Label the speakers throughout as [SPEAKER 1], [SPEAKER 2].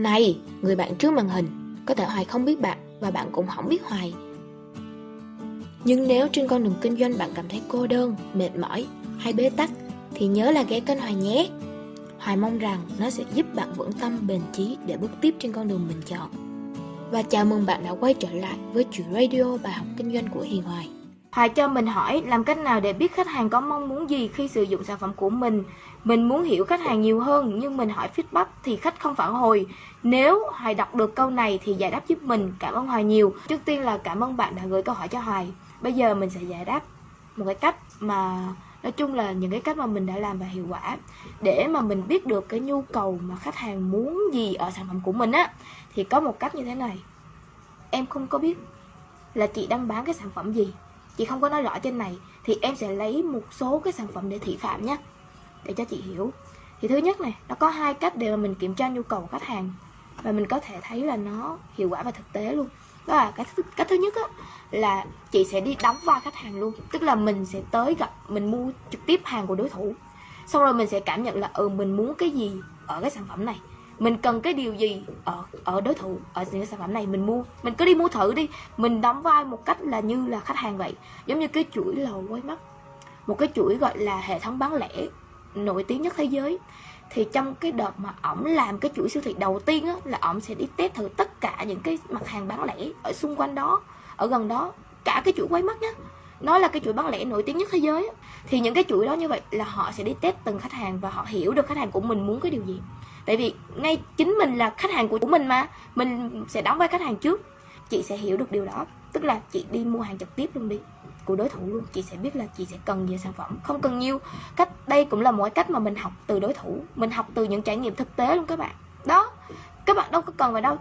[SPEAKER 1] Này, người bạn trước màn hình, có thể Hoài không biết bạn và bạn cũng không biết Hoài. Nhưng nếu trên con đường kinh doanh bạn cảm thấy cô đơn, mệt mỏi hay bế tắc thì nhớ là ghé kênh Hoài nhé. Hoài mong rằng nó sẽ giúp bạn vững tâm bền chí để bước tiếp trên con đường mình chọn. Và chào mừng bạn đã quay trở lại với chuyện radio bài học kinh doanh của Hiền Hoài.
[SPEAKER 2] Hoài cho mình hỏi làm cách nào để biết khách hàng có mong muốn gì khi sử dụng sản phẩm của mình. Mình muốn hiểu khách hàng nhiều hơn, nhưng mình hỏi feedback thì khách không phản hồi. Nếu Hoài đọc được câu này thì giải đáp giúp mình. Cảm ơn Hoài nhiều. Trước tiên là cảm ơn bạn đã gửi câu hỏi cho Hoài. Bây giờ mình sẽ giải đáp một cái cách mà, nói chung là những cái cách mà mình đã làm và hiệu quả để mà mình biết được cái nhu cầu mà khách hàng muốn gì ở sản phẩm của mình á thì có một cách như thế này em không có biết là chị đang bán cái sản phẩm gì chị không có nói rõ trên này thì em sẽ lấy một số cái sản phẩm để thị phạm nhé để cho chị hiểu. Thì thứ nhất này, nó có hai cách để mà mình kiểm tra nhu cầu của khách hàng. Và mình có thể thấy là nó hiệu quả và thực tế luôn. Đó là cái cách thứ nhất á, là chị sẽ đi đóng vai khách hàng luôn. Tức là mình sẽ tới gặp, mình mua trực tiếp hàng của đối thủ. Xong rồi mình sẽ cảm nhận là ừ mình muốn cái gì ở cái sản phẩm này? Mình cần cái điều gì ở ở đối thủ, ở những sản phẩm này mình mua? Mình cứ đi mua thử đi. Mình đóng vai một cách là như là khách hàng vậy. Giống như cái chuỗi lầu quay mắt. Một cái chuỗi gọi là hệ thống bán lẻ nổi tiếng nhất thế giới. Thì trong cái đợt mà ổng làm cái chuỗi siêu thị đầu tiên á, là ổng sẽ đi test thử tất cả những cái mặt hàng bán lẻ ở xung quanh đó ở gần đó cả cái chuỗi quay mắt nhá. Nó là cái chuỗi bán lẻ nổi tiếng nhất thế giới thì những cái chuỗi đó như vậy là họ sẽ đi test từng khách hàng và họ hiểu được khách hàng của mình muốn cái điều gì. Tại vì ngay chính mình là khách hàng của mình mà mình sẽ đóng vai khách hàng trước chị sẽ hiểu được điều đó. Tức là chị đi mua hàng trực tiếp luôn đi của đối thủ luôn. Chị sẽ biết là chị sẽ cần nhiều sản phẩm không cần nhiều. Cách đây cũng là một cái cách mà mình học từ đối thủ. Mình học từ những trải nghiệm thực tế luôn các bạn. Đó các bạn đâu có cần vào đâu.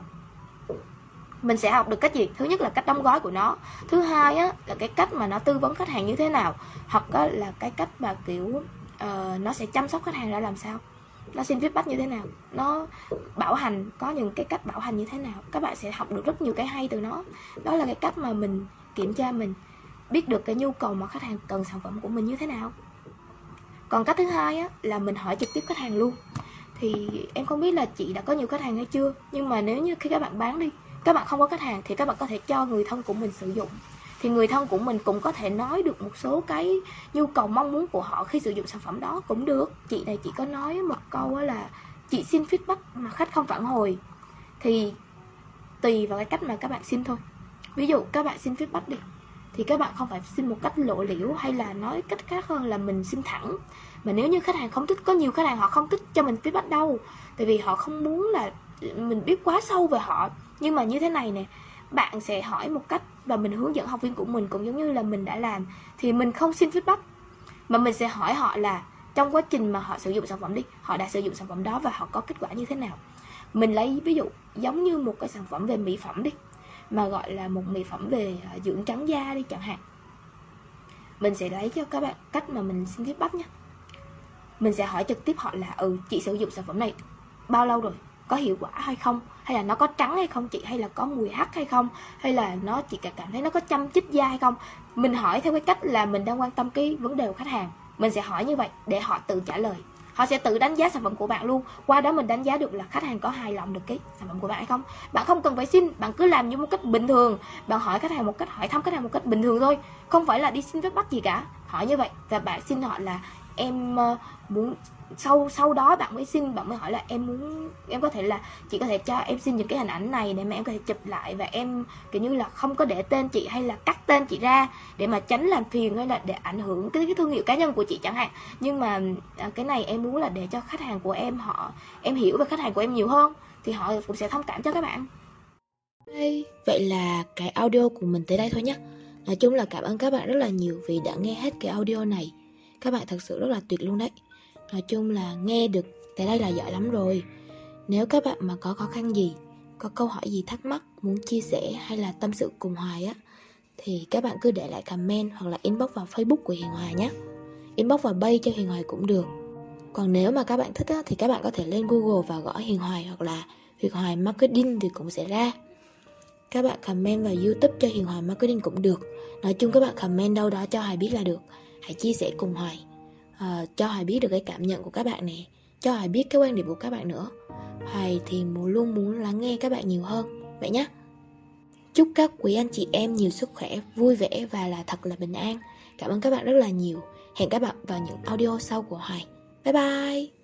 [SPEAKER 2] Mình sẽ học được cách gì? Thứ nhất là cách đóng gói của nó. Thứ hai á là cái cách mà nó tư vấn khách hàng như thế nào. Hoặc á, là cái cách mà kiểu uh, nó sẽ chăm sóc khách hàng ra làm sao. Nó xin feedback như thế nào. Nó bảo hành có những cái cách bảo hành như thế nào. Các bạn sẽ học được rất nhiều cái hay từ nó. Đó là cái cách mà mình kiểm tra mình biết được cái nhu cầu mà khách hàng cần sản phẩm của mình như thế nào. Còn cách thứ hai á, là mình hỏi trực tiếp khách hàng luôn. Thì em không biết là chị đã có nhiều khách hàng hay chưa nhưng mà nếu như khi các bạn bán đi các bạn không có khách hàng thì các bạn có thể cho người thân của mình sử dụng. Thì người thân của mình cũng có thể nói được một số cái nhu cầu mong muốn của họ khi sử dụng sản phẩm đó cũng được. Chị này chỉ có nói một câu là chị xin feedback mà khách không phản hồi. Thì tùy vào cái cách mà các bạn xin thôi. Ví dụ các bạn xin feedback đi thì các bạn không phải xin một cách lộ liễu hay là nói cách khác hơn là mình xin thẳng. Mà nếu như khách hàng không thích, có nhiều khách hàng họ không thích cho mình feedback đâu. Tại vì họ không muốn là mình biết quá sâu về họ. Nhưng mà như thế này nè, bạn sẽ hỏi một cách và mình hướng dẫn học viên của mình cũng giống như là mình đã làm. Thì mình không xin feedback. Mà mình sẽ hỏi họ là trong quá trình mà họ sử dụng sản phẩm đi, họ đã sử dụng sản phẩm đó và họ có kết quả như thế nào? Mình lấy ví dụ giống như một cái sản phẩm về mỹ phẩm đi mà gọi là một mỹ phẩm về à, dưỡng trắng da đi chẳng hạn. Mình sẽ lấy cho các bạn cách mà mình xin feedback nhé. Mình sẽ hỏi trực tiếp họ là ừ chị sử dụng sản phẩm này bao lâu rồi? Có hiệu quả hay không? Hay là nó có trắng hay không chị? Hay là có mùi hắc hay không? Hay là nó chị cảm thấy nó có chăm chích da hay không? Mình hỏi theo cái cách là mình đang quan tâm cái vấn đề của khách hàng. Mình sẽ hỏi như vậy để họ tự trả lời họ sẽ tự đánh giá sản phẩm của bạn luôn. Qua đó mình đánh giá được là khách hàng có hài lòng được cái sản phẩm của bạn hay không. Bạn không cần phải xin, bạn cứ làm như một cách bình thường. Bạn hỏi khách hàng một cách, hỏi thăm khách hàng một cách bình thường thôi. Không phải là đi xin feedback gì cả. Hỏi như vậy và bạn xin họ là em ờ, muốn sau sau đó bạn mới xin bạn mới hỏi là em muốn em có thể là chị có thể cho em xin những cái hình ảnh này để mà em có thể chụp lại và em kiểu như là không có để tên chị hay là cắt tên chị ra để mà tránh làm phiền hay là để ảnh hưởng cái, cái thương hiệu cá nhân của chị chẳng hạn. Nhưng mà à, cái này em muốn là để cho khách hàng của em họ em hiểu về khách hàng của em nhiều hơn thì họ cũng sẽ thông cảm cho các bạn.
[SPEAKER 1] Hey, vậy là cái audio của mình tới đây thôi nhé nói chung là cảm ơn các bạn rất là nhiều vì đã nghe hết cái audio này các bạn thật sự rất là tuyệt luôn đấy. Nói chung là nghe được tới đây là giỏi lắm rồi. Nếu các bạn mà có khó khăn gì Có câu hỏi gì thắc mắc Muốn chia sẻ hay là tâm sự cùng Hoài á Thì các bạn cứ để lại comment Hoặc là inbox vào facebook của Hiền Hoài nhé. Inbox vào bay cho Hiền Hoài cũng được. Còn nếu mà các bạn thích á, Thì các bạn có thể lên Google và gõ Hiền Hoài Hoặc là Hiền Hoài Marketing thì cũng sẽ ra. Các bạn comment vào youtube cho Hiền Hoài Marketing cũng được. Nói chung các bạn comment đâu đó cho Hoài biết là được. Hãy chia sẻ cùng Hoài. Uh, cho Hoài biết được cái cảm nhận của các bạn nè. Cho Hoài biết cái quan điểm của các bạn nữa. Hoài thì luôn muốn lắng nghe các bạn nhiều hơn. Vậy nhé Chúc các quý anh chị em nhiều sức khỏe, vui vẻ và là thật là bình an. Cảm ơn các bạn rất là nhiều. Hẹn các bạn vào những audio sau của Hoài. Bye bye.